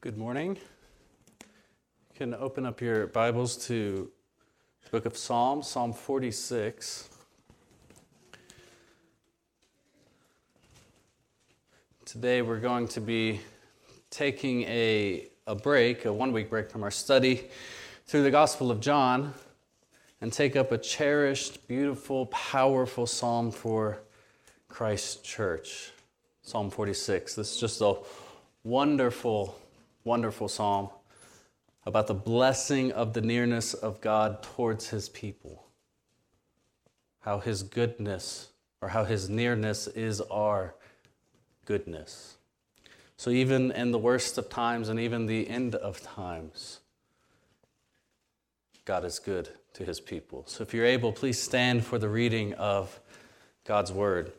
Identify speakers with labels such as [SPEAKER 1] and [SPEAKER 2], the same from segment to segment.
[SPEAKER 1] Good morning. You can open up your Bibles to the book of Psalms, Psalm 46. Today we're going to be taking a, a break, a one week break from our study through the Gospel of John, and take up a cherished, beautiful, powerful psalm for Christ's church. Psalm 46. This is just a wonderful wonderful psalm about the blessing of the nearness of God towards his people. How his goodness or how his nearness is our goodness. So, even in the worst of times and even the end of times, God is good to his people. So, if you're able, please stand for the reading of God's word.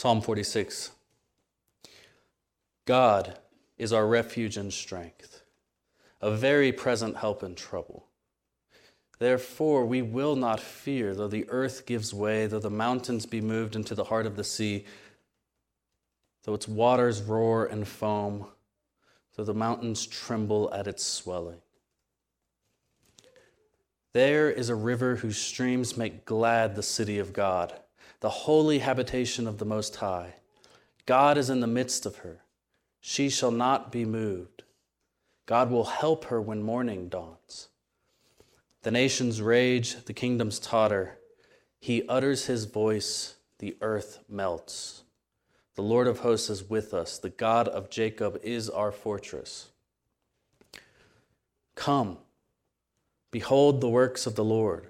[SPEAKER 1] Psalm 46 God is our refuge and strength, a very present help in trouble. Therefore, we will not fear, though the earth gives way, though the mountains be moved into the heart of the sea, though its waters roar and foam, though the mountains tremble at its swelling. There is a river whose streams make glad the city of God the holy habitation of the Most High. God is in the midst of her. She shall not be moved. God will help her when morning dawns. The nations rage, the kingdoms totter. He utters his voice, the earth melts. The Lord of hosts is with us. The God of Jacob is our fortress. Come, behold the works of the Lord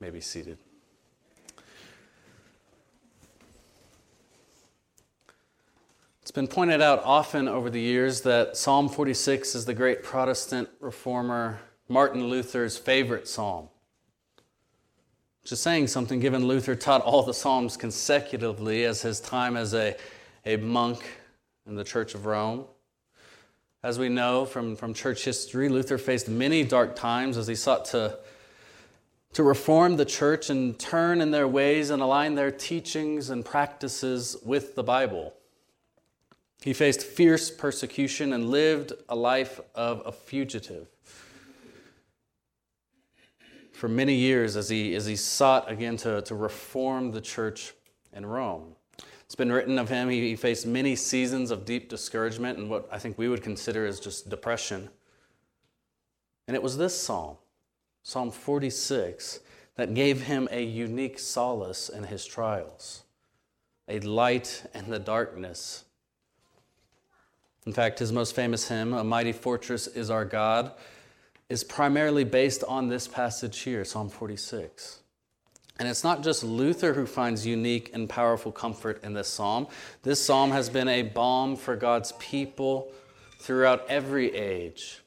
[SPEAKER 1] may be seated. It's been pointed out often over the years that Psalm 46 is the great Protestant reformer Martin Luther's favorite psalm. Just saying something given Luther taught all the psalms consecutively as his time as a, a monk in the Church of Rome. As we know from, from church history, Luther faced many dark times as he sought to to reform the church and turn in their ways and align their teachings and practices with the Bible. He faced fierce persecution and lived a life of a fugitive for many years as he, as he sought again to, to reform the church in Rome. It's been written of him, he, he faced many seasons of deep discouragement and what I think we would consider as just depression. And it was this psalm Psalm 46, that gave him a unique solace in his trials, a light in the darkness. In fact, his most famous hymn, A Mighty Fortress is Our God, is primarily based on this passage here, Psalm 46. And it's not just Luther who finds unique and powerful comfort in this psalm. This psalm has been a balm for God's people throughout every age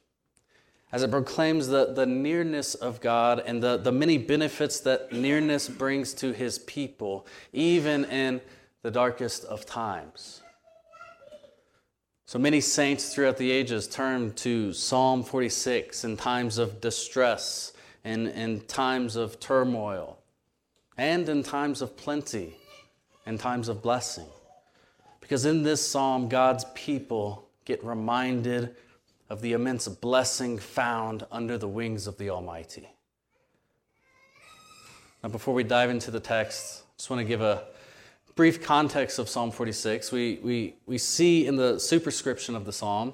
[SPEAKER 1] as it proclaims the, the nearness of God and the, the many benefits that nearness brings to his people, even in the darkest of times. So many saints throughout the ages turn to Psalm 46 in times of distress and in times of turmoil and in times of plenty and times of blessing. Because in this psalm, God's people get reminded of the immense blessing found under the wings of the Almighty. Now, before we dive into the text, I just want to give a brief context of Psalm 46. We, we, we see in the superscription of the psalm,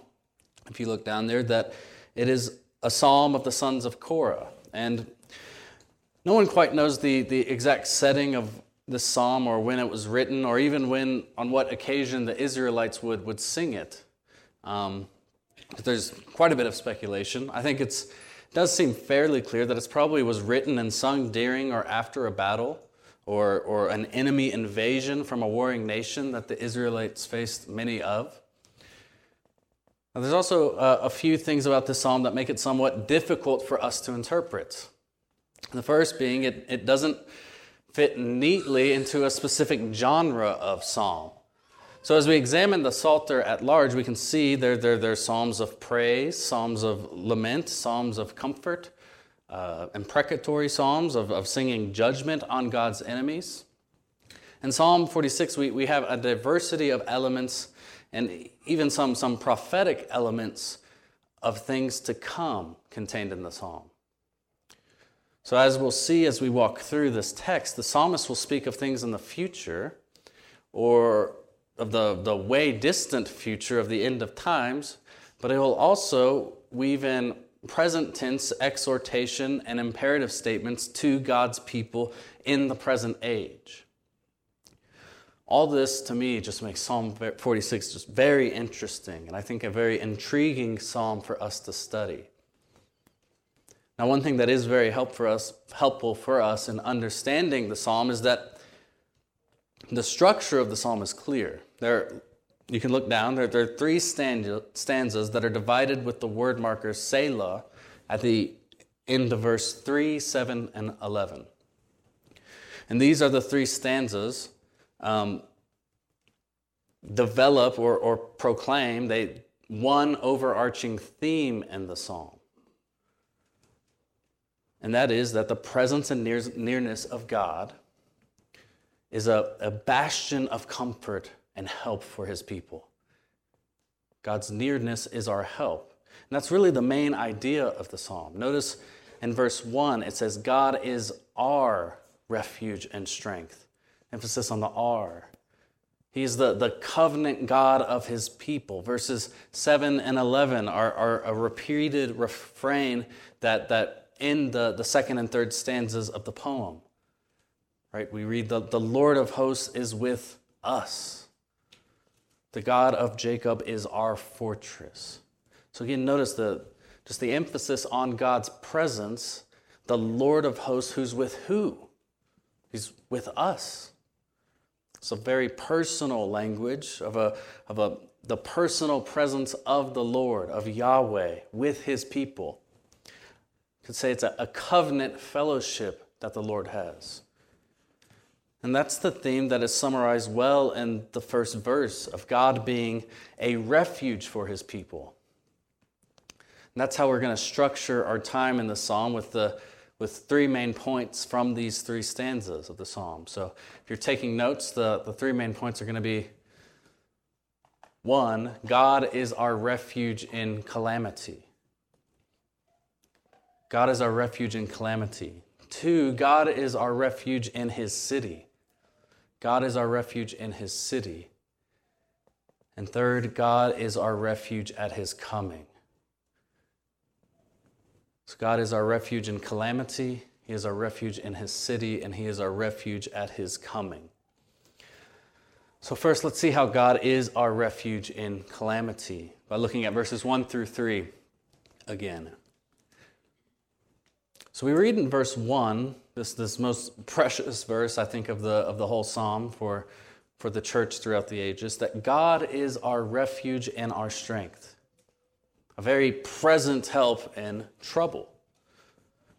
[SPEAKER 1] if you look down there, that it is a psalm of the sons of Korah. And no one quite knows the, the exact setting of this psalm or when it was written or even when, on what occasion the Israelites would, would sing it. Um, There's quite a bit of speculation. I think it does seem fairly clear that it probably was written and sung during or after a battle or, or an enemy invasion from a warring nation that the Israelites faced many of. Now, there's also uh, a few things about this psalm that make it somewhat difficult for us to interpret. The first being it, it doesn't fit neatly into a specific genre of psalm. So, as we examine the Psalter at large, we can see there, there, there are psalms of praise, psalms of lament, psalms of comfort, uh, imprecatory psalms of, of singing judgment on God's enemies. In Psalm 46, we, we have a diversity of elements and even some, some prophetic elements of things to come contained in the psalm. So, as we'll see as we walk through this text, the psalmist will speak of things in the future or of the, the way distant future of the end of times, but it will also weave in present tense exhortation and imperative statements to God's people in the present age. All this to me just makes Psalm 46 just very interesting and I think a very intriguing psalm for us to study. Now, one thing that is very help for us, helpful for us in understanding the psalm is that the structure of the psalm is clear. There, you can look down. There, there are three stanzas that are divided with the word marker Selah at the end of verse 3, 7, and 11. And these are the three stanzas um, develop or, or proclaim they one overarching theme in the psalm. And that is that the presence and near, nearness of God is a, a bastion of comfort and help for his people. God's nearness is our help. And that's really the main idea of the psalm. Notice in verse 1, it says, God is our refuge and strength. Emphasis on the R. He's the, the covenant God of his people. Verses 7 and 11 are, are a repeated refrain that, that in the, the second and third stanzas of the poem. Right? We read, the, the Lord of hosts is with us. The God of Jacob is our fortress. So again, notice the just the emphasis on God's presence, the Lord of hosts who's with who? He's with us. It's a very personal language of a of a the personal presence of the Lord, of Yahweh, with his people. You could say it's a, a covenant fellowship that the Lord has. And that's the theme that is summarized well in the first verse of God being a refuge for his people. And that's how we're going to structure our time in the psalm with the with three main points from these three stanzas of the psalm. So if you're taking notes, the, the three main points are going to be one, God is our refuge in calamity. God is our refuge in calamity. Two, God is our refuge in his city. God is our refuge in his city. And third, God is our refuge at his coming. So God is our refuge in calamity, he is our refuge in his city, and he is our refuge at his coming. So, first, let's see how God is our refuge in calamity by looking at verses 1 through 3 again. So, we read in verse 1 this, this most precious verse, I think, of the, of the whole psalm for, for the church throughout the ages that God is our refuge and our strength, a very present help in trouble.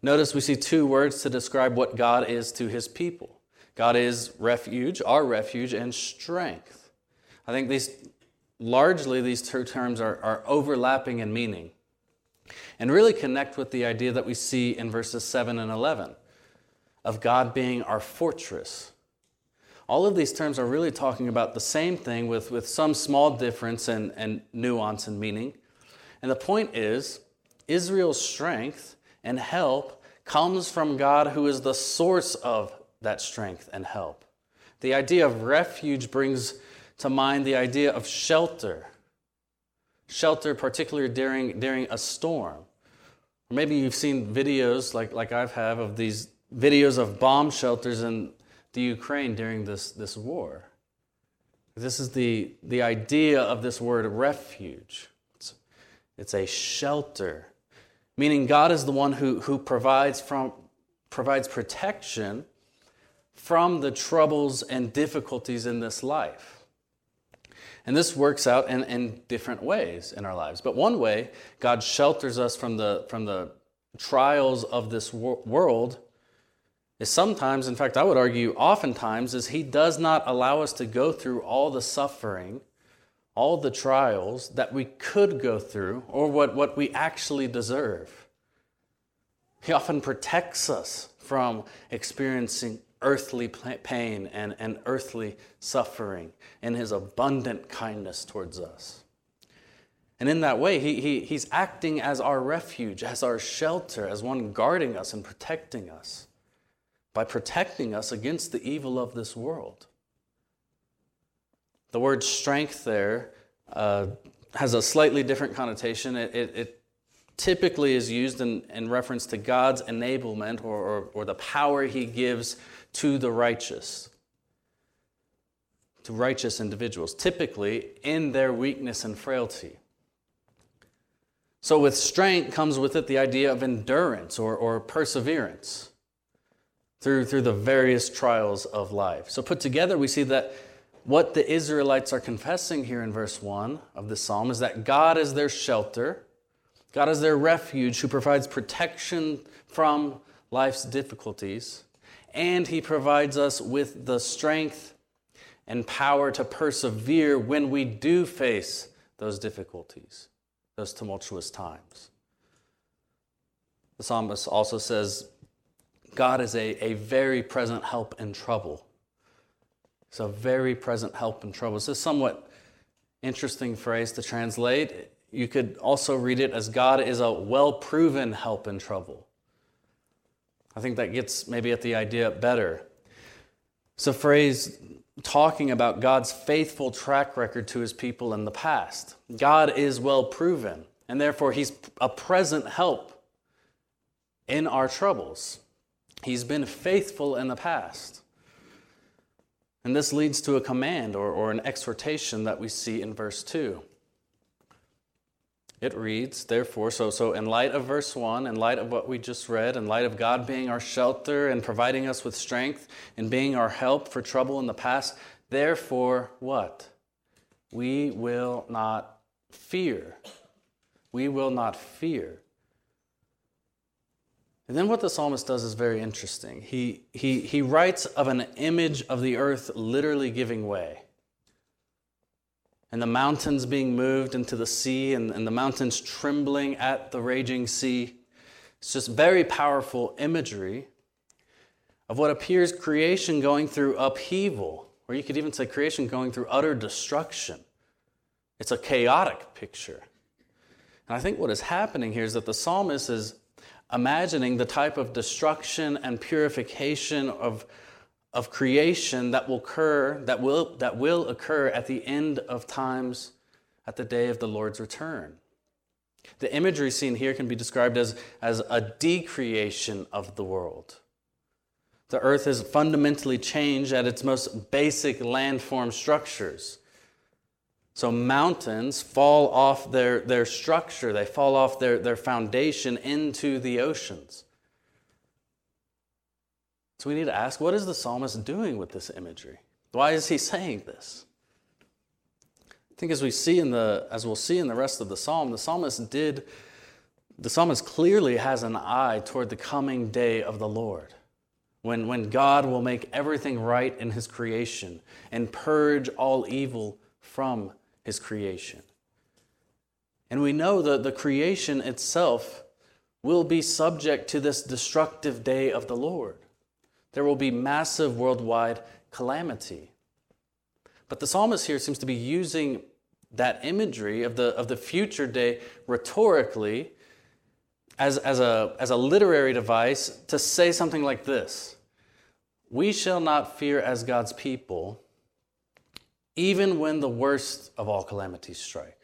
[SPEAKER 1] Notice we see two words to describe what God is to his people God is refuge, our refuge, and strength. I think these largely these two terms are, are overlapping in meaning and really connect with the idea that we see in verses 7 and 11 of God being our fortress. All of these terms are really talking about the same thing with, with some small difference and, and nuance and meaning. And the point is, Israel's strength and help comes from God, who is the source of that strength and help. The idea of refuge brings to mind the idea of shelter. Shelter, particularly during, during a storm. Or maybe you've seen videos like, like I've have of these videos of bomb shelters in the Ukraine during this, this war. This is the, the idea of this word refuge. It's, it's a shelter, meaning God is the one who, who provides, from, provides protection from the troubles and difficulties in this life. And this works out in, in different ways in our lives. But one way God shelters us from the, from the trials of this wor- world is sometimes, in fact, I would argue oftentimes, is He does not allow us to go through all the suffering, all the trials that we could go through or what, what we actually deserve. He often protects us from experiencing earthly pain and, and earthly suffering in His abundant kindness towards us. And in that way, he, he, He's acting as our refuge, as our shelter, as one guarding us and protecting us by protecting us against the evil of this world. The word strength there uh, has a slightly different connotation. It, it, it typically is used in, in, reference to God's enablement or, or, or the power he gives to the righteous, to righteous individuals, typically in their weakness and frailty. So, with strength comes with it the idea of endurance or, or perseverance through, through the various trials of life. So, put together, we see that what the Israelites are confessing here in verse 1 of the psalm is that God is their shelter, God is their refuge who provides protection from life's difficulties, and He provides us with the strength and power to persevere when we do face those difficulties, those tumultuous times. The psalmist also says, God is a, a very present help in trouble. It's a very present help in trouble. It's a somewhat interesting phrase to translate. You could also read it as God is a well proven help in trouble. I think that gets maybe at the idea better. It's a phrase talking about God's faithful track record to his people in the past. God is well proven, and therefore he's a present help in our troubles. He's been faithful in the past. And this leads to a command or, or an exhortation that we see in verse 2. It reads, therefore, so, so in light of verse 1, in light of what we just read, in light of God being our shelter and providing us with strength and being our help for trouble in the past, therefore, what? We will not fear. We will not fear. And then what the psalmist does is very interesting. He, he, he writes of an image of the earth literally giving way, and the mountains being moved into the sea, and, and the mountains trembling at the raging sea. It's just very powerful imagery of what appears creation going through upheaval, or you could even say creation going through utter destruction. It's a chaotic picture. And I think what is happening here is that the psalmist is imagining the type of destruction and purification of, of creation that will occur that will, that will occur at the end of times at the day of the Lord's return. The imagery seen here can be described as, as a decreation of the world. The earth has fundamentally changed at its most basic landform structures. So mountains fall off their, their structure, they fall off their, their foundation into the oceans. So we need to ask what is the psalmist doing with this imagery? Why is he saying this? I think as we see in the as we'll see in the rest of the psalm, the psalmist did the psalmist clearly has an eye toward the coming day of the Lord. When, when God will make everything right in his creation and purge all evil from his creation. And we know that the creation itself will be subject to this destructive day of the Lord. There will be massive worldwide calamity. But the psalmist here seems to be using that imagery of the, of the future day rhetorically as, as, a, as a literary device to say something like this We shall not fear as God's people even when the worst of all calamities strike.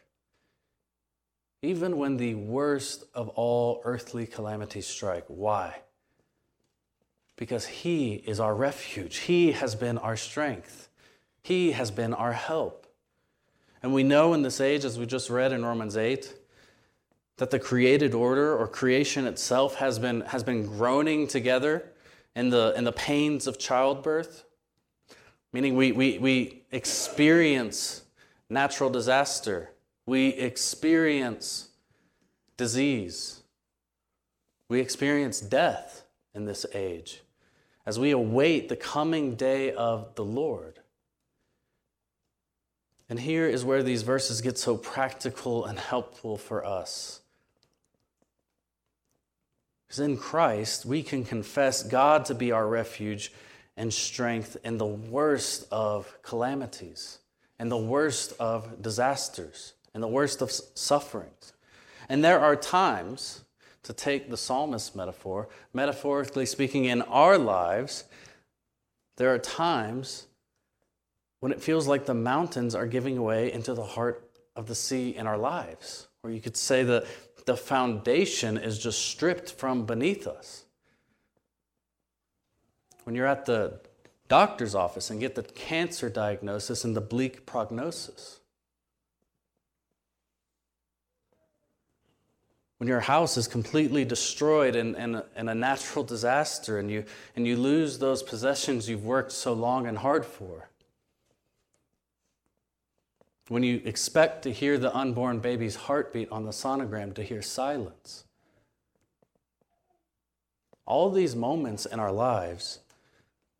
[SPEAKER 1] Even when the worst of all earthly calamities strike. Why? Because He is our refuge. He has been our strength. He has been our help. And we know in this age, as we just read in Romans 8, that the created order or creation itself has been, has been groaning together in the, in the pains of childbirth? Meaning, we, we, we experience natural disaster, we experience disease, we experience death in this age as we await the coming day of the Lord. And here is where these verses get so practical and helpful for us. Because in Christ, we can confess God to be our refuge and strength in the worst of calamities, in the worst of disasters, in the worst of sufferings. And there are times, to take the psalmist metaphor, metaphorically speaking, in our lives, there are times when it feels like the mountains are giving way into the heart of the sea in our lives, or you could say that the foundation is just stripped from beneath us. When you're at the doctor's office and get the cancer diagnosis and the bleak prognosis. When your house is completely destroyed in, in, a, in a natural disaster and you, and you lose those possessions you've worked so long and hard for when you expect to hear the unborn baby's heartbeat on the sonogram to hear silence. All these moments in our lives,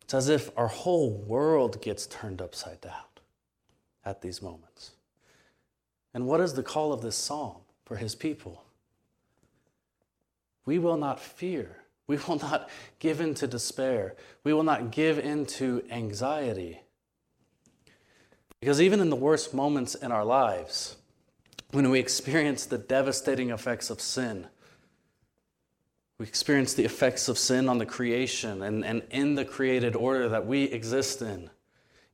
[SPEAKER 1] it's as if our whole world gets turned upside down at these moments. And what is the call of this psalm for his people? We will not fear. We will not give in to despair. We will not give in to anxiety. Because even in the worst moments in our lives, when we experience the devastating effects of sin, we experience the effects of sin on the creation and, and in the created order that we exist in.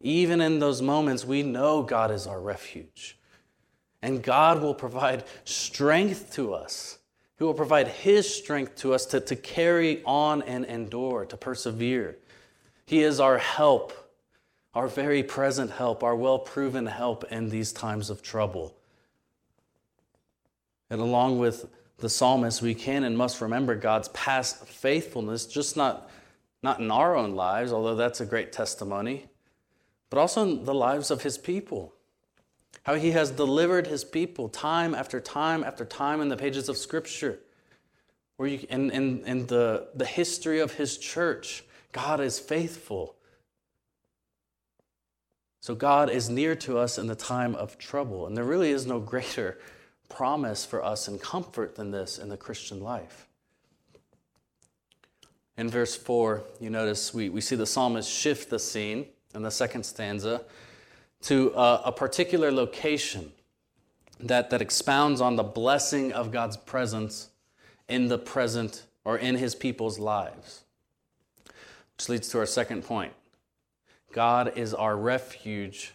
[SPEAKER 1] Even in those moments, we know God is our refuge. And God will provide strength to us. He will provide His strength to us to, to carry on and endure, to persevere. He is our help our very present help, our well proven help in these times of trouble. And along with the psalmist, we can and must remember God's past faithfulness, just not, not in our own lives, although that's a great testimony, but also in the lives of his people. How he has delivered his people time after time after time in the pages of Scripture. Where you, in, in, in the, the history of his church, God is faithful. So God is near to us in the time of trouble. And there really is no greater promise for us and comfort than this in the Christian life. In verse 4, you notice we, we see the psalmist shift the scene in the second stanza to a, a particular location that, that expounds on the blessing of God's presence in the present or in his people's lives. Which leads to our second point God is our refuge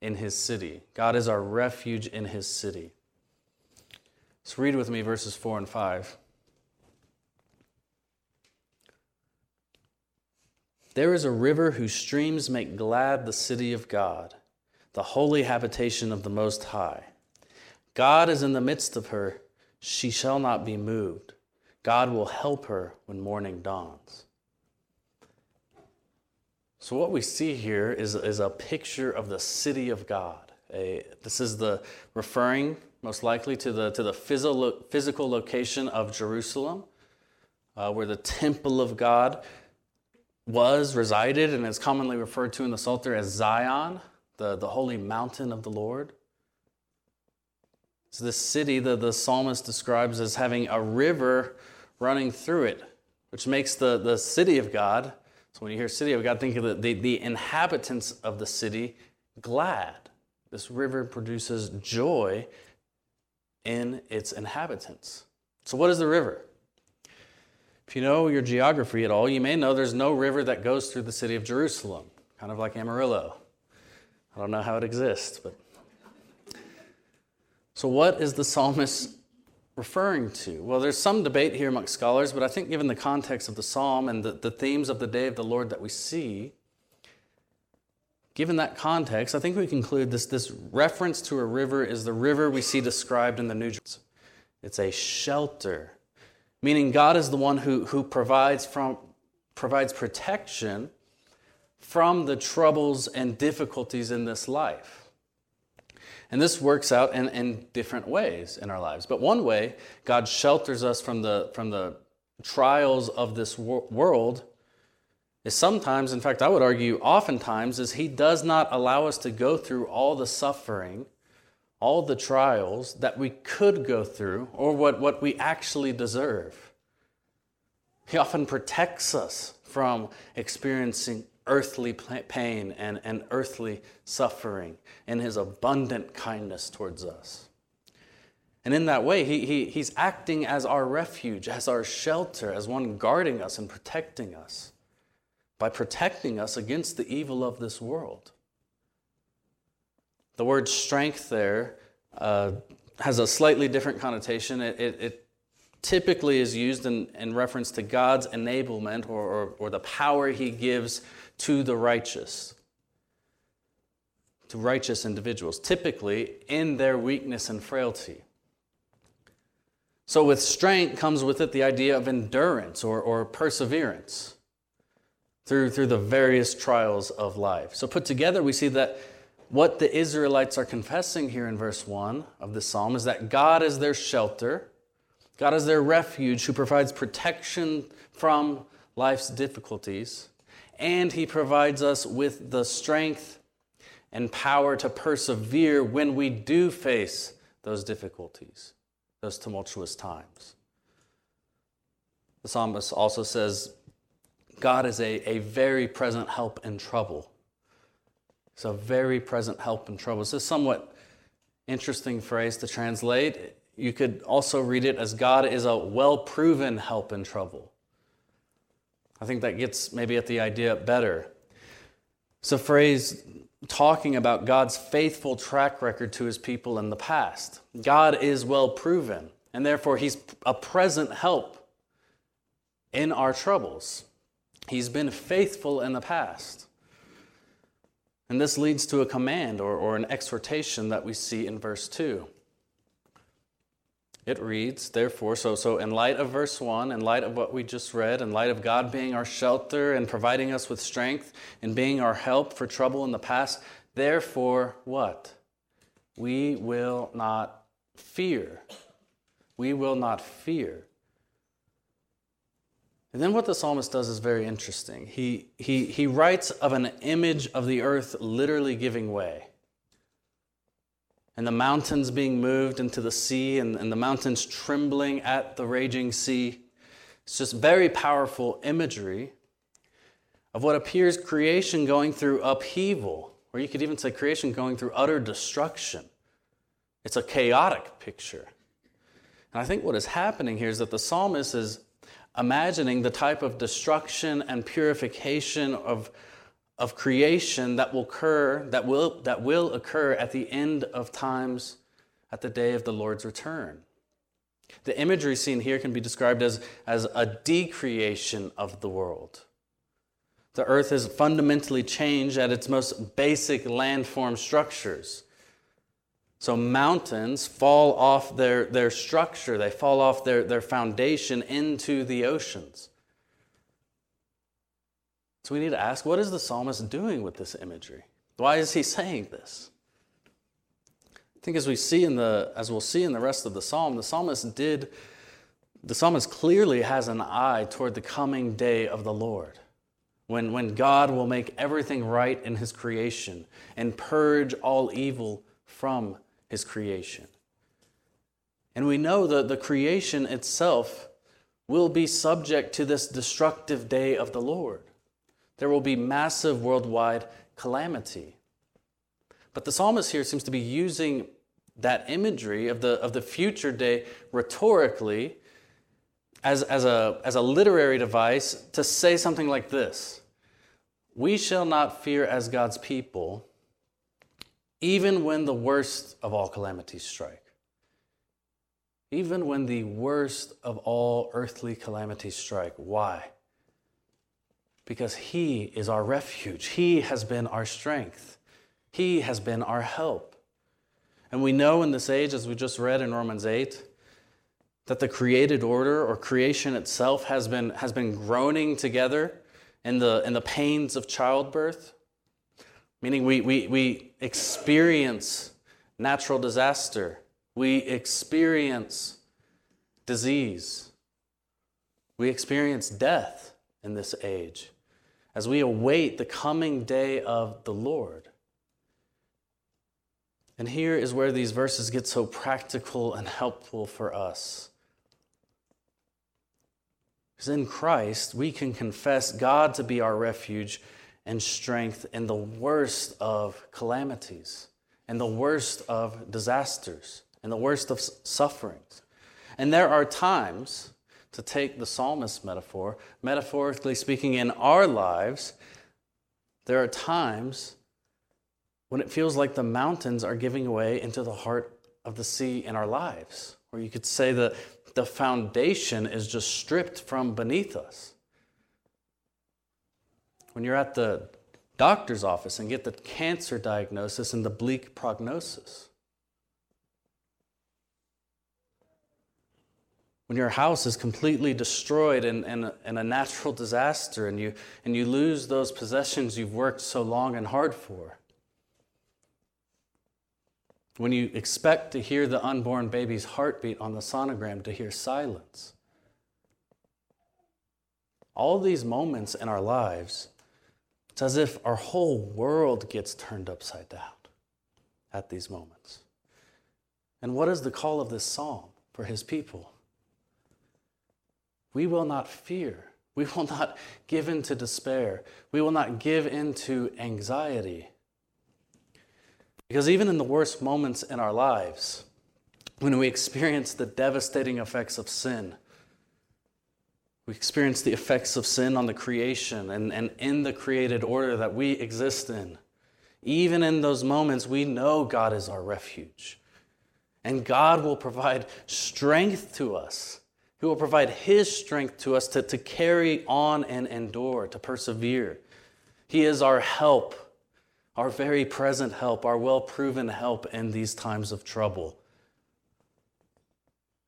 [SPEAKER 1] in his city. God is our refuge in his city. So read with me verses 4 and 5. There is a river whose streams make glad the city of God, the holy habitation of the Most High. God is in the midst of her, she shall not be moved. God will help her when morning dawns. So, what we see here is, is a picture of the city of God. A, this is the referring most likely to the, to the physical, location of Jerusalem, uh, where the temple of God was, resided, and is commonly referred to in the Psalter as Zion, the, the holy mountain of the Lord. So, this city, that the psalmist describes as having a river running through it, which makes the, the city of God so when you hear city, of God, think of the, the, the inhabitants of the city glad. This river produces joy in its inhabitants. So, what is the river? If you know your geography at all, you may know there's no river that goes through the city of Jerusalem, kind of like Amarillo. I don't know how it exists, but. So, what is the psalmist referring to? Well, there's some debate here amongst scholars, but I think given the context of the psalm and the, the themes of the day of the Lord that we see, given that context, I think we conclude this, this reference to a river is the river we see described in the New Jerusalem. it's a shelter, meaning God is the one who, who provides, from, provides protection from the troubles and difficulties in this life. And this works out in, in different ways in our lives. But one way God shelters us from the, from the trials of this wor- world is sometimes, in fact, I would argue oftentimes, is He does not allow us to go through all the suffering, all the trials that we could go through or what, what we actually deserve. He often protects us from experiencing earthly pain and, and earthly suffering in His abundant kindness towards us. And in that way, he, he, He's acting as our refuge, as our shelter, as one guarding us and protecting us by protecting us against the evil of this world. The word strength there uh, has a slightly different connotation. It, it, it typically is used in, in, reference to God's enablement or, or, or the power he gives to the righteous, to righteous individuals, typically in their weakness and frailty. So, with strength comes with it the idea of endurance or, or perseverance through, through the various trials of life. So, put together, we see that what the Israelites are confessing here in verse 1 of the psalm is that God is their shelter, God is their refuge who provides protection from life's difficulties, and He provides us with the strength and power to persevere when we do face those difficulties, those tumultuous times. The psalmist also says, God is a, a very present help in trouble. It's a very present help in trouble. It's a somewhat interesting phrase to translate. You could also read it as God is a well proven help in trouble. I think that gets maybe at the idea better. It's a phrase talking about God's faithful track record to his people in the past. God is well proven, and therefore he's a present help in our troubles. He's been faithful in the past. And this leads to a command or, or an exhortation that we see in verse 2. It reads, therefore, so, so in light of verse 1, in light of what we just read, in light of God being our shelter and providing us with strength and being our help for trouble in the past, therefore, what? We will not fear. We will not fear. And then what the psalmist does is very interesting. He, he, he writes of an image of the earth literally giving way, and the mountains being moved into the sea, and, and the mountains trembling at the raging sea. It's just very powerful imagery of what appears creation going through upheaval, or you could even say creation going through utter destruction. It's a chaotic picture. And I think what is happening here is that the psalmist is imagining the type of destruction and purification of, of creation that will occur that will, that will occur at the end of times at the day of the Lord's return. The imagery seen here can be described as, as a decreation of the world. The earth has fundamentally changed at its most basic landform structures. So mountains fall off their, their structure, they fall off their, their foundation into the oceans. So we need to ask what is the psalmist doing with this imagery? Why is he saying this? I think as we see in the as we'll see in the rest of the psalm, the psalmist did the psalmist clearly has an eye toward the coming day of the Lord. When, when God will make everything right in his creation and purge all evil from his creation. And we know that the creation itself will be subject to this destructive day of the Lord. There will be massive worldwide calamity. But the psalmist here seems to be using that imagery of the, of the future day rhetorically as, as, a, as a literary device to say something like this We shall not fear as God's people even when the worst of all calamities strike. Even when the worst of all earthly calamities strike. Why? Because He is our refuge. He has been our strength. He has been our help. And we know in this age, as we just read in Romans 8, that the created order or creation itself has been, has been groaning together in the, in the pains of childbirth? Meaning, we, we, we experience natural disaster, we experience disease, we experience death in this age as we await the coming day of the Lord. And here is where these verses get so practical and helpful for us. Because in Christ, we can confess God to be our refuge and strength in the worst of calamities, in the worst of disasters, in the worst of sufferings. And there are times, to take the psalmist metaphor, metaphorically speaking, in our lives, there are times when it feels like the mountains are giving way into the heart of the sea in our lives, or you could say that the foundation is just stripped from beneath us. When you're at the doctor's office and get the cancer diagnosis and the bleak prognosis. When your house is completely destroyed in, in, a, in a natural disaster and you, and you lose those possessions you've worked so long and hard for when you expect to hear the unborn baby's heartbeat on the sonogram to hear silence. All these moments in our lives, it's as if our whole world gets turned upside down at these moments. And what is the call of this psalm for his people? We will not fear. We will not give in to despair. We will not give in to anxiety. Because even in the worst moments in our lives, when we experience the devastating effects of sin, we experience the effects of sin on the creation and, and in the created order that we exist in. Even in those moments, we know God is our refuge. And God will provide strength to us. He will provide His strength to us to, to carry on and endure, to persevere. He is our help our very present help, our well proven help in these times of trouble.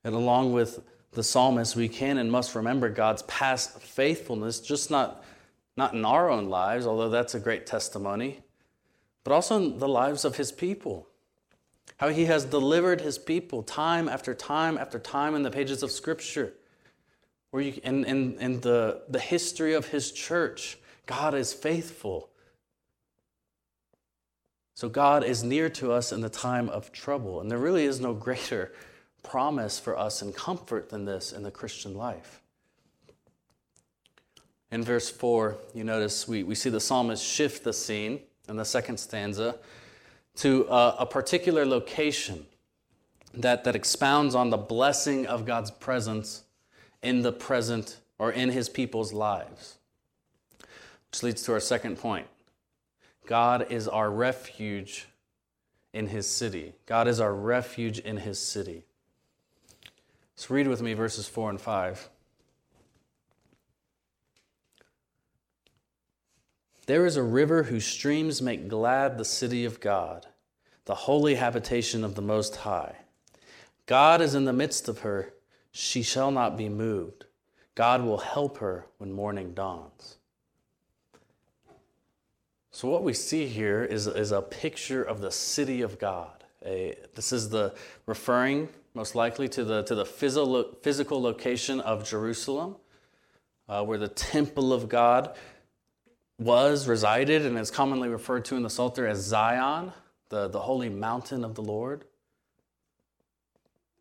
[SPEAKER 1] And along with the psalmist, we can and must remember God's past faithfulness, just not, not in our own lives, although that's a great testimony, but also in the lives of his people. How he has delivered his people time after time after time in the pages of Scripture. Where you, in, in, in the, the history of his church, God is faithful. So God is near to us in the time of trouble. And there really is no greater promise for us and comfort than this in the Christian life. In verse 4, you notice we, we see the psalmist shift the scene in the second stanza to a, a particular location that, that expounds on the blessing of God's presence in the present or in his people's lives. Which leads to our second point God is our refuge in his city. God is our refuge in his city. So read with me verses 4 and 5. There is a river whose streams make glad the city of God, the holy habitation of the Most High. God is in the midst of her, she shall not be moved. God will help her when morning dawns. So, what we see here is, is a picture of the city of God. A, this is the referring most likely to the, to the physical, location of Jerusalem, uh, where the temple of God was, resided, and is commonly referred to in the Psalter as Zion, the, the holy mountain of the Lord.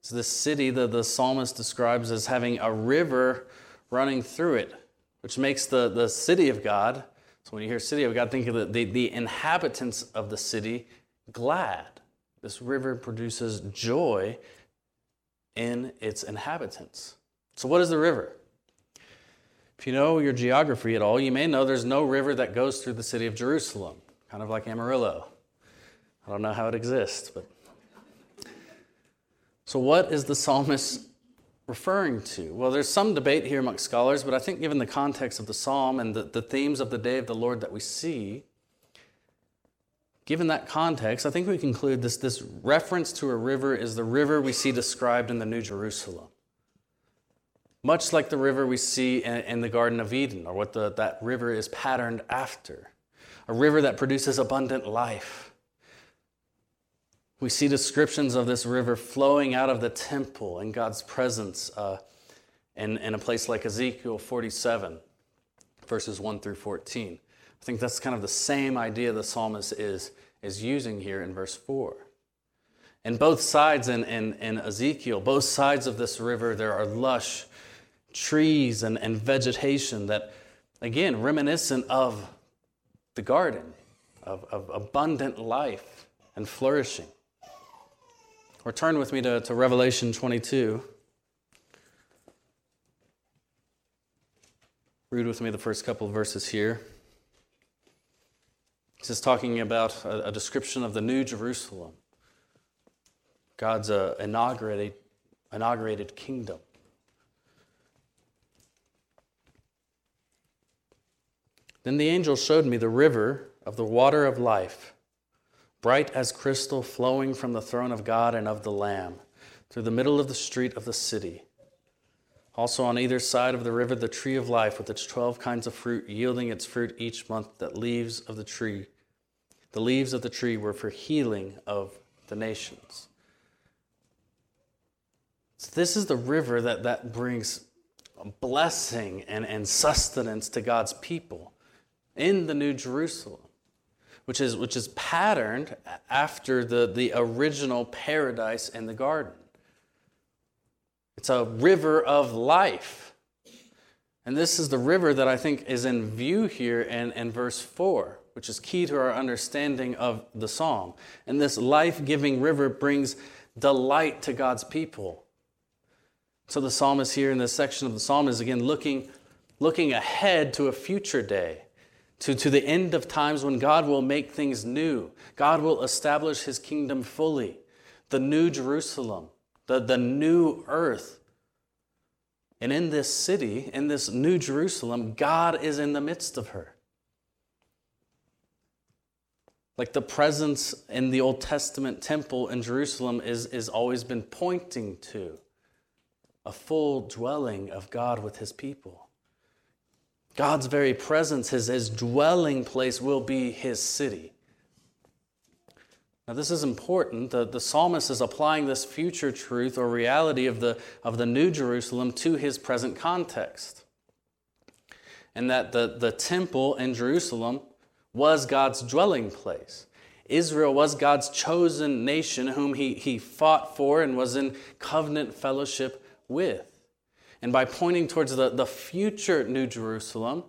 [SPEAKER 1] So, this city, the, the psalmist describes as having a river running through it, which makes the, the city of God so when you hear city, of God, think of the, the, the inhabitants of the city glad. This river produces joy in its inhabitants. So, what is the river? If you know your geography at all, you may know there's no river that goes through the city of Jerusalem, kind of like Amarillo. I don't know how it exists, but. So, what is the psalmist referring to? Well, there's some debate here amongst scholars, but I think given the context of the psalm and the, the themes of the day of the Lord that we see, given that context, I think we conclude this, this reference to a river is the river we see described in the New Jerusalem. much like the river we see in, in the Garden of Eden, or what the, that river is patterned after. A river that produces abundant life. We see descriptions of this river flowing out of the temple in God's presence uh, in, in a place like Ezekiel 47, verses 1 through 14. I think that's kind of the same idea the psalmist is, is using here in verse 4. And both sides in, in, in Ezekiel, both sides of this river, there are lush trees and, and vegetation that, again, reminiscent of the garden, of, of abundant life and flourishing. Or turn with me to, to Revelation 22. Read with me the first couple of verses here. This is talking about a, a description of the New Jerusalem. God's uh, inaugurated, inaugurated kingdom. Then the angel showed me the river of the water of life, bright as crystal, flowing from the throne of God and of the Lamb, through the middle of the street of the city. Also on either side of the river, the tree of life with its twelve kinds of fruit, yielding its fruit each month. That leaves of the tree, the leaves of the tree were for healing of the nations. So this is the river that, that brings blessing and, and sustenance to God's people in the New Jerusalem, which is, which is patterned after the, the original paradise in the garden. It's a river of life. And this is the river that I think is in view here in, in verse 4, which is key to our understanding of the psalm. And this life giving river brings delight to God's people. So the psalmist here in this section of the psalm is again looking, looking ahead to a future day, to, to the end of times when God will make things new. God will establish his kingdom fully, the new Jerusalem, the, the new earth. And in this city, in this new Jerusalem, God is in the midst of her. Like the presence in the Old Testament temple in Jerusalem is, is always been pointing to a full dwelling of God with his people. God's very presence, his, his dwelling place, will be his city. Now, this is important. The, the psalmist is applying this future truth or reality of the, of the New Jerusalem to his present context. And that the, the temple in Jerusalem was God's dwelling place. Israel was God's chosen nation whom he, he fought for and was in covenant fellowship with. And by pointing towards the, the future New Jerusalem,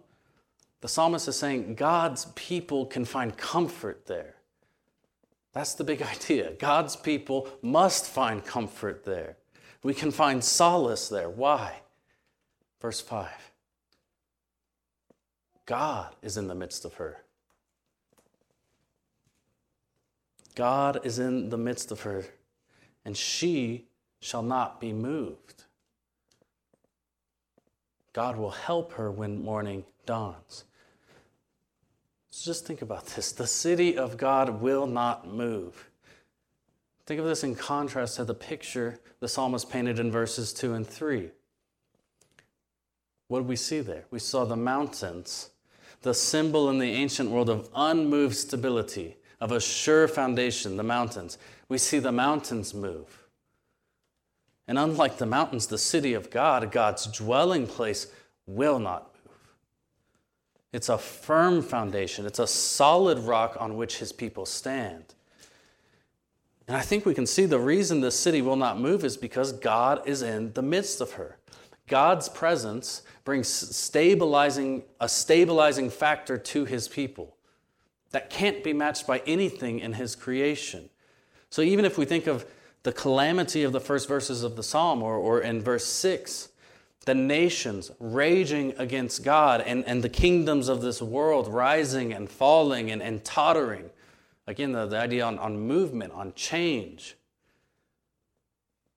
[SPEAKER 1] the psalmist is saying God's people can find comfort there. That's the big idea. God's people must find comfort there. We can find solace there. Why? Verse 5 God is in the midst of her. God is in the midst of her, and she shall not be moved. God will help her when morning dawns. So just think about this. The city of God will not move. Think of this in contrast to the picture the psalmist painted in verses 2 and 3. What did we see there? We saw the mountains, the symbol in the ancient world of unmoved stability, of a sure foundation, the mountains. We see the mountains move. And unlike the mountains, the city of God, God's dwelling place, will not move. It's a firm foundation, it's a solid rock on which his people stand. And I think we can see the reason the city will not move is because God is in the midst of her. God's presence brings stabilizing a stabilizing factor to his people that can't be matched by anything in his creation. So even if we think of the calamity of the first verses of the psalm or, or in verse 6, the nations raging against God and, and the kingdoms of this world rising and falling and, and tottering. Again, the, the idea on, on movement, on change.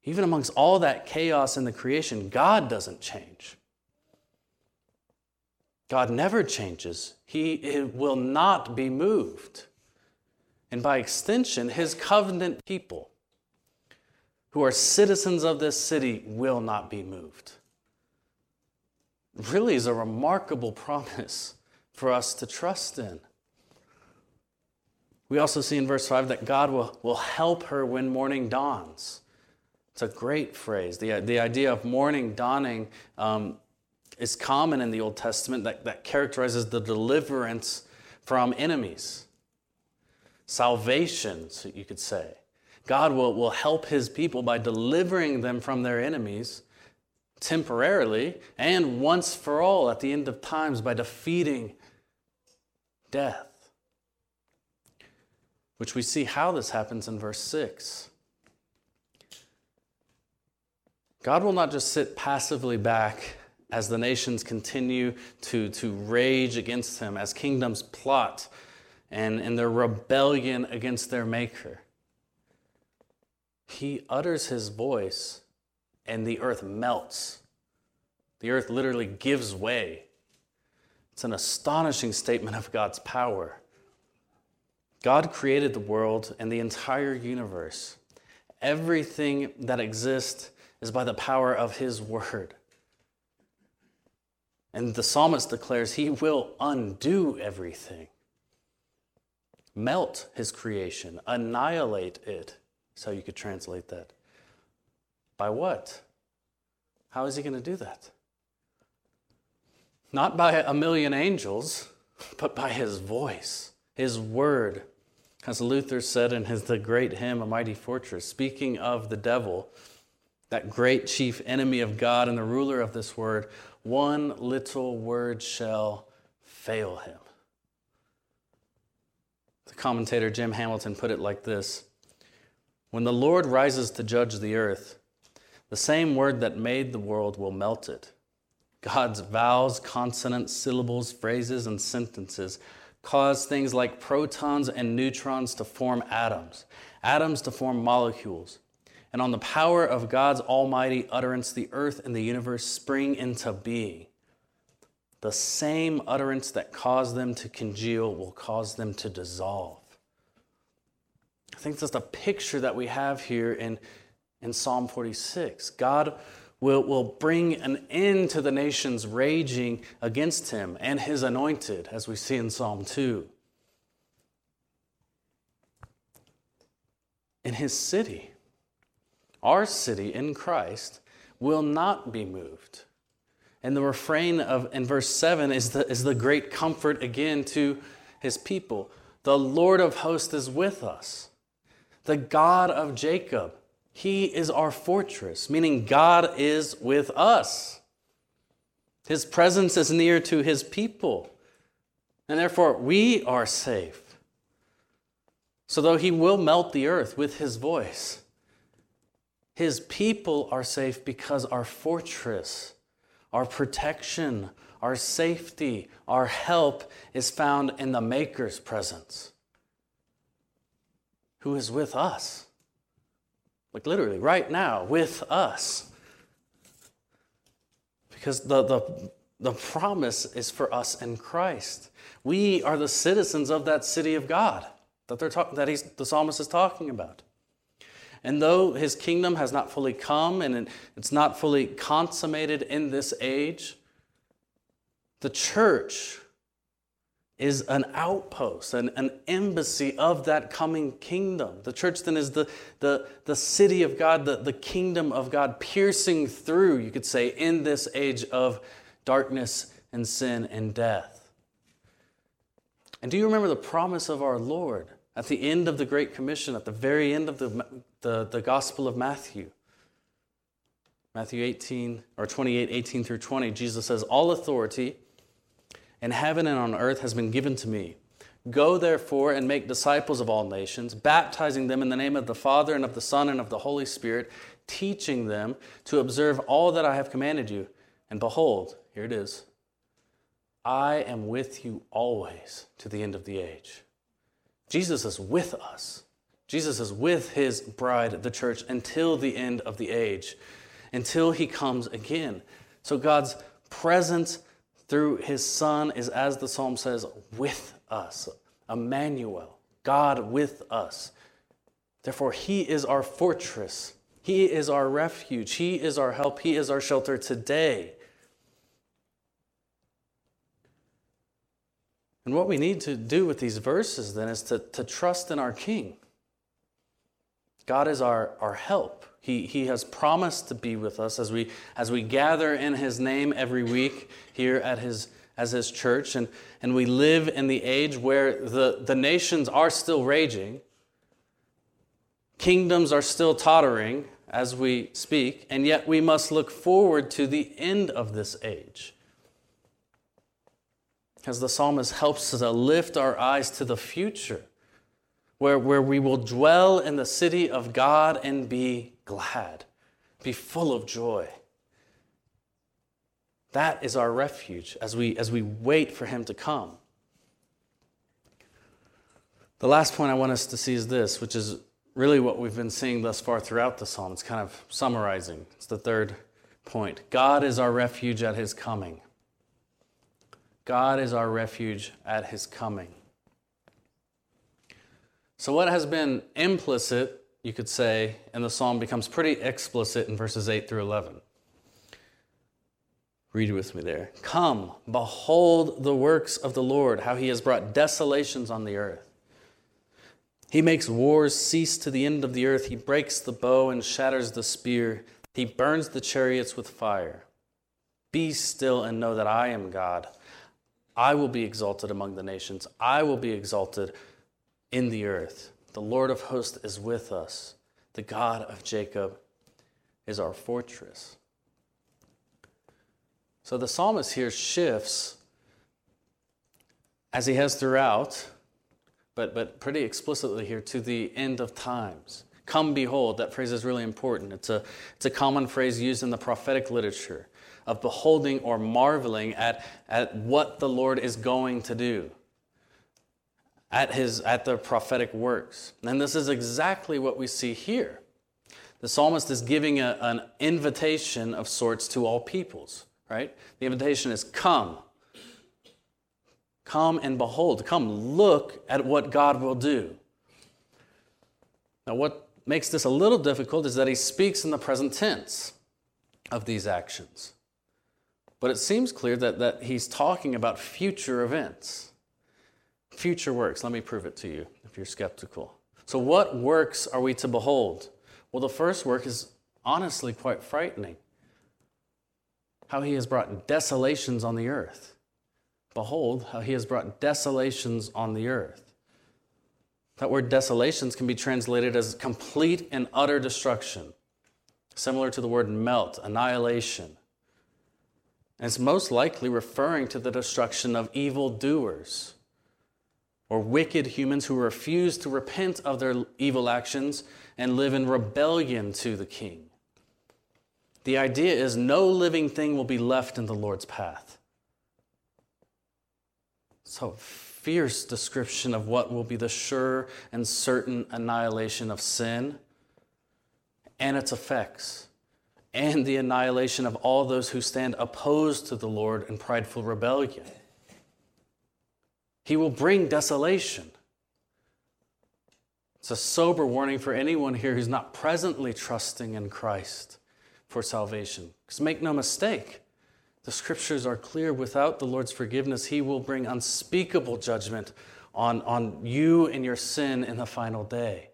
[SPEAKER 1] Even amongst all that chaos in the creation, God doesn't change. God never changes. He will not be moved. And by extension, his covenant people, who are citizens of this city, will not be moved. really is a remarkable promise for us to trust in. We also see in verse 5 that God will, will help her when morning dawns. It's a great phrase. The, the idea of morning dawning um, is common in the Old Testament that, that characterizes the deliverance from enemies. Salvation, so you could say. God will, will help his people by delivering them from their enemies temporarily and once for all at the end of times by defeating death. Which we see how this happens in verse 6. God will not just sit passively back as the nations continue to, to rage against him, as kingdoms plot and in their rebellion against their Maker. He utters his voice, and the earth melts. The earth literally gives way. It's an astonishing statement of God's power. God created the world and the entire universe. Everything that exists is by the power of His word. And the psalmist declares he will undo everything, melt his creation, annihilate it. So you could translate that. By what? How is he going to do that? Not by a million angels, but by his voice, his word. As Luther said in his the great hymn, A Mighty Fortress, speaking of the devil, that great chief enemy of God and the ruler of this word, one little word shall fail him. The commentator Jim Hamilton put it like this When the Lord rises to judge the earth, the same word that made the world will melt it. God's vows, consonants, syllables, phrases, and sentences cause things like protons and neutrons to form atoms, atoms to form molecules, and on the power of God's almighty utterance, the earth and the universe spring into being. The same utterance that caused them to congeal will cause them to dissolve. I think that's the picture that we have here in, in Psalm 46. God will, will bring an end to the nations raging against him and his anointed, as we see in Psalm 2. In his city, our city in Christ will not be moved. And the refrain of in verse 7 is the, is the great comfort again to his people. The Lord of hosts is with us. The God of Jacob, he is our fortress, meaning God is with us. His presence is near to his people. And therefore, we are safe. So, though he will melt the earth with his voice, his people are safe because our fortress, our protection, our safety, our help is found in the Maker's presence, who is with us. Like literally, right now, with us. Because the, the, the promise is for us in Christ. We are the citizens of that city of God that, they're talk- that he's, the psalmist is talking about. And though his kingdom has not fully come and it's not fully consummated in this age, the church is an outpost, an, an embassy of that coming kingdom. The church then is the, the, the city of God, the, the kingdom of God, piercing through, you could say, in this age of darkness and sin and death. And do you remember the promise of our Lord at the end of the Great Commission, at the very end of the, the, the Gospel of Matthew. Matthew 18 or 28, 18 through 20, Jesus says, All authority in heaven and on earth has been given to me. Go therefore and make disciples of all nations, baptizing them in the name of the Father and of the Son and of the Holy Spirit, teaching them to observe all that I have commanded you. And behold, here it is I am with you always to the end of the age. Jesus is with us. Jesus is with his bride, the church, until the end of the age, until he comes again. So God's presence through his Son is, as the psalm says, with us. Emmanuel, God with us. Therefore, he is our fortress. He is our refuge. He is our help. He is our shelter today. And what we need to do with these verses then is to, to trust in our King. God is our, our help. He, he has promised to be with us as we, as we gather in His name every week here at His, as His church. And, and we live in the age where the, the nations are still raging, kingdoms are still tottering as we speak, and yet we must look forward to the end of this age. As the psalmist helps us to lift our eyes to the future where, where we will dwell in the city of God and be glad, be full of joy. That is our refuge as we, as we wait for Him to come. The last point I want us to see is this, which is really what we've been seeing thus far throughout the psalm. It's kind of summarizing. It's the third point. God is our refuge at His coming. God is our refuge at His coming. So, what has been implicit, you could say, in the psalm becomes pretty explicit in verses 8 through 11. Read with me there. Come, behold the works of the Lord, how he has brought desolations on the earth. He makes wars cease to the end of the earth. He breaks the bow and shatters the spear. He burns the chariots with fire. Be still and know that I am God. I will be exalted among the nations. I will be exalted in the earth. The Lord of hosts is with us. The God of Jacob is our fortress. So the psalmist here shifts, as he has throughout, but, but pretty explicitly here, to the end of times. Come behold, that phrase is really important. It's a, it's a common phrase used in the prophetic literature of beholding or marveling at, at what the Lord is going to do at, his, at the prophetic works. And this is exactly what we see here. The psalmist is giving a, an invitation of sorts to all peoples, right? The invitation is come. Come and behold. Come look at what God will do. Now, what makes this a little difficult is that he speaks in the present tense of these actions. But it seems clear that, that he's talking about future events future works. Let me prove it to you if you're skeptical. So, what works are we to behold? Well, the first work is honestly quite frightening how he has brought desolations on the earth. Behold, how he has brought desolations on the earth. That word desolations can be translated as complete and utter destruction, similar to the word melt, annihilation. And it's most likely referring to the destruction of evil doers or wicked humans who refuse to repent of their evil actions and live in rebellion to the king. The idea is no living thing will be left in the Lord's path. So, fierce description of what will be the sure and certain annihilation of sin and its effects, and the annihilation of all those who stand opposed to the Lord in prideful rebellion. He will bring desolation. It's a sober warning for anyone here who's not presently trusting in Christ for salvation. Because make no mistake, the scriptures are clear without the Lord's forgiveness, He will bring unspeakable judgment on, on you and your sin in the final day.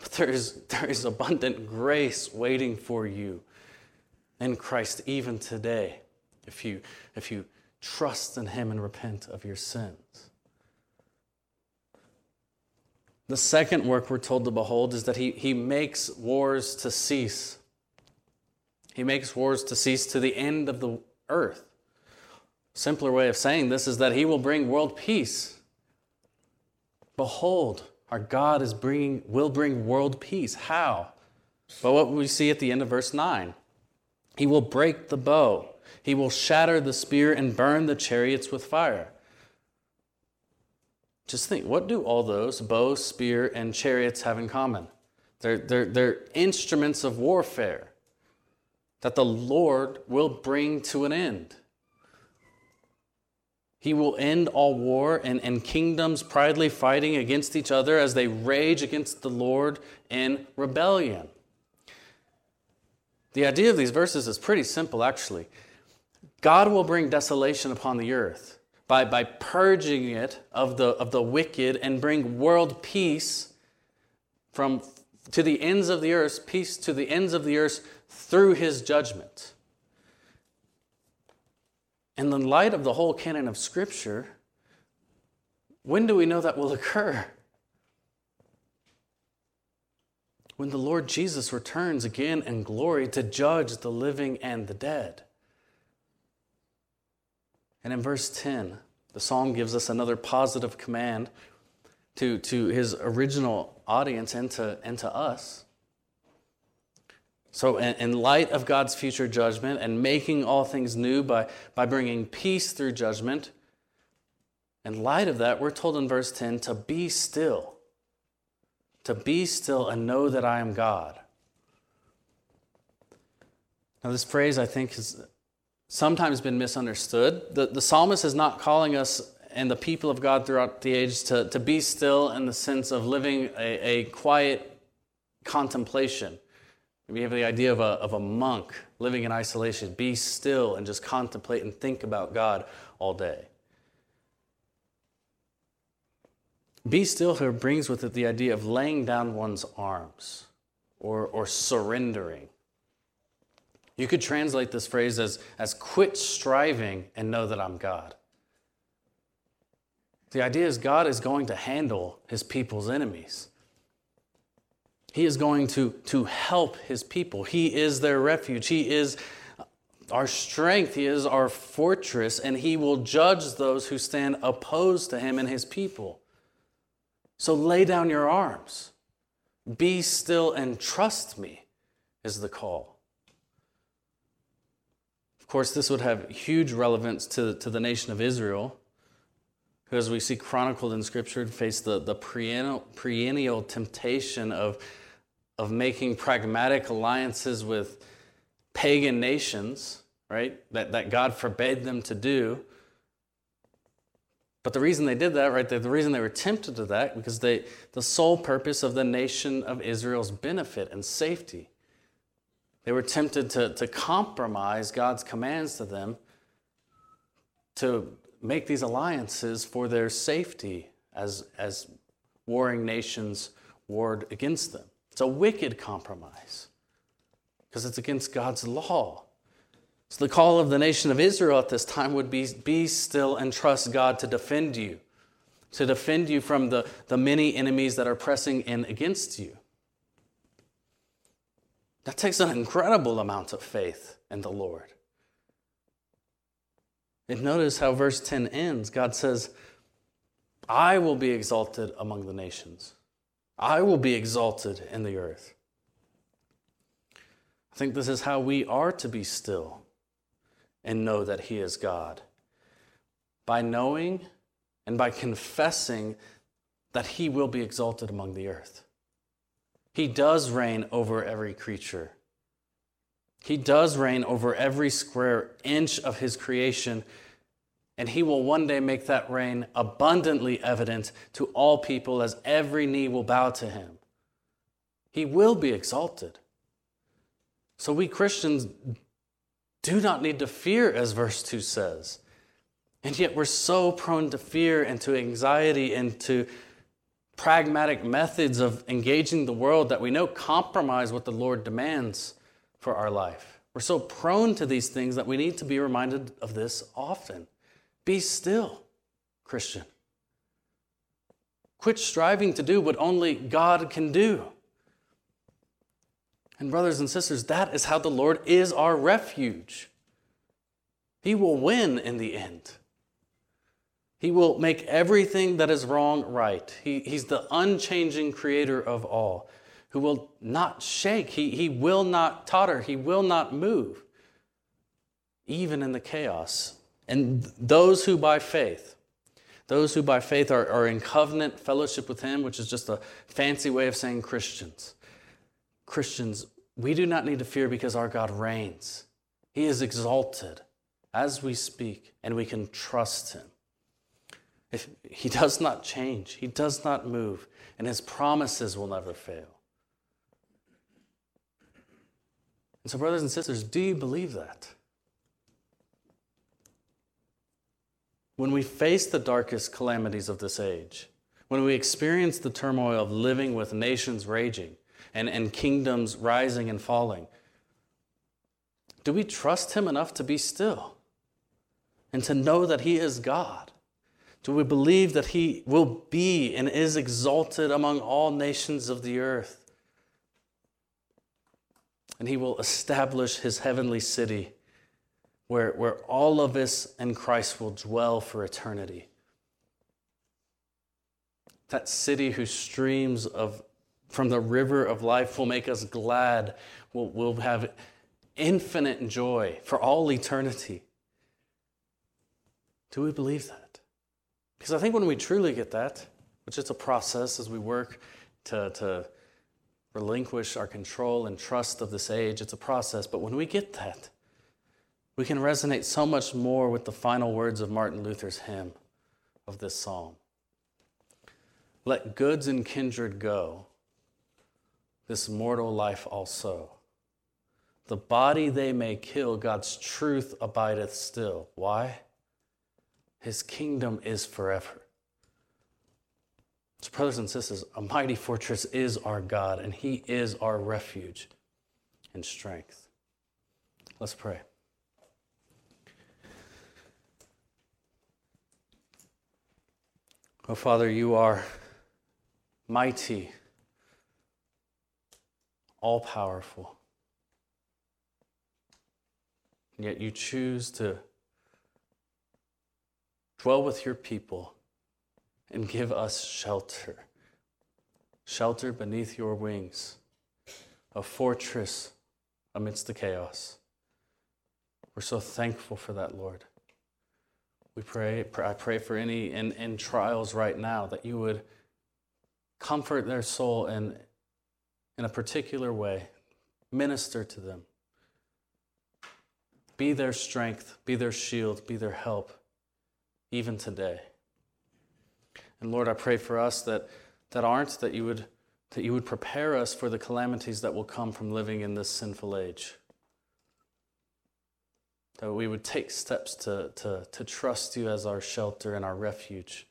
[SPEAKER 1] But there is, there is abundant grace waiting for you in Christ even today if you, if you Trust in Him and repent of your sins. The second work we're told to behold is that he, he makes wars to cease. He makes wars to cease to the end of the earth. Simpler way of saying this is that he will bring world peace. Behold, our God is bringing, will bring world peace. How? Well, what we see at the end of verse 9. He will break the bow he will shatter the spear and burn the chariots with fire. Just think, what do all those, bow, spear, and chariots, have in common? They're, they're, they're instruments of warfare that the Lord will bring to an end. He will end all war and, and kingdoms proudly fighting against each other as they rage against the Lord in rebellion. The idea of these verses is pretty simple, actually. God will bring desolation upon the earth, by, by purging it of the, of the wicked and bring world peace from to the ends of the earth, peace to the ends of the earth through his judgment. In the light of the whole canon of Scripture, when do we know that will occur? When the Lord Jesus returns again in glory to judge the living and the dead. And in verse 10, the psalm gives us another positive command to, to his original audience and to, and to us. So, in, in light of God's future judgment and making all things new by, by bringing peace through judgment, in light of that, we're told in verse 10 to be still. To be still and know that I am God. Now, this phrase I think has sometimes been misunderstood. The, the psalmist is not calling us and the people of God throughout the age to, to be still in the sense of living a, a quiet contemplation. We have the idea of a, of a monk living in isolation. Be still and just contemplate and think about God all day. Be still here brings with it the idea of laying down one's arms or, or surrendering. You could translate this phrase as, as quit striving and know that I'm God. The idea is God is going to handle his people's enemies. He is going to, to help his people. He is their refuge. He is our strength. He is our fortress, and he will judge those who stand opposed to him and his people. So lay down your arms. Be still and trust me, is the call. Course, this would have huge relevance to, to the nation of Israel who, as we see chronicled in Scripture, faced the, the perennial, perennial temptation of, of making pragmatic alliances with pagan nations, right? That, that God forbade them to do. But the reason they did that, right, the reason they were tempted to that, because they, the sole purpose of the nation of Israel's benefit and safety. They were tempted to, to compromise God's commands to them to make these alliances for their safety as, as warring nations warred against them. It's a wicked compromise because it's against God's law. So the call of the nation of Israel at this time would be be still and trust God to defend you, to defend you from the, the many enemies that are pressing in against you. That takes an incredible amount of faith in the Lord. And notice how verse 10 ends. God says, I will be exalted among the nations, I will be exalted in the earth. I think this is how we are to be still and know that He is God. By knowing and by confessing that He will be exalted among the earth. He does reign over every creature. He does reign over every square inch of his creation, and he will one day make that reign abundantly evident to all people as every knee will bow to him. He will be exalted. So we Christians do not need to fear, as verse 2 says. And yet we're so prone to fear and to anxiety and to pragmatic methods of engaging the world that we know compromise what the Lord demands for our life. We're so prone to these things that we need to be reminded of this often. Be still, Christian. Quit striving to do what only God can do. And, brothers and sisters, that is how the Lord is our refuge. He will win in the end. He will make everything that is wrong right. He, he's the unchanging creator of all who will not shake. He, he will not totter. He will not move, even in the chaos. And those who by faith, those who by faith are, are in covenant fellowship with Him, which is just a fancy way of saying Christians. Christians, we do not need to fear because our God reigns. He is exalted as we speak, and we can trust Him. If he does not change, he does not move, and his promises will never fail. And so, brothers and sisters, do you believe that? when we face the darkest calamities of this age, when we experience the turmoil of living with nations raging and, and kingdoms rising and falling, do we trust Him enough to be still and to know that He is God? Do we believe that He will be and is exalted among all nations of the earth? And He will establish His heavenly city where, where all of us in Christ will dwell for eternity. That city whose streams of, from the river of life will make us glad, will will have infinite joy for all eternity. Do we believe that? Because I think when we truly get that, which is a process as we work to, to relinquish our control and trust of this age, it's a process. But when we get that, we can resonate so much more with the final words of Martin Luther's hymn of this psalm. Let goods and kindred go, this mortal life also. The body they may kill, God's truth abideth still. Why? His kingdom is forever. So, brothers and sisters, a mighty fortress is our God, and He is our refuge and strength. Let's pray. Oh, Father, you are mighty, all powerful. Yet you choose to dwell with your people and give us shelter. Shelter beneath your wings, a fortress amidst the chaos. We're so thankful for that, Lord. We pray, I pray for any in, in trials right now that you would comfort their soul in, in a particular way, minister to them. Be their strength, be their shield, be their help, even today. And Lord, I pray for us that, that aren't, that you, would, that you would prepare us for the calamities that will come from living in this sinful age that we would take steps to, to, to trust you as our shelter and our refuge,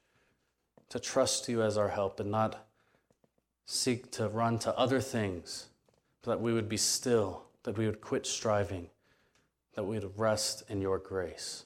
[SPEAKER 1] to trust you as our help and not seek to run to other things, but that we would be still, that we would quit striving, that we would rest in your grace.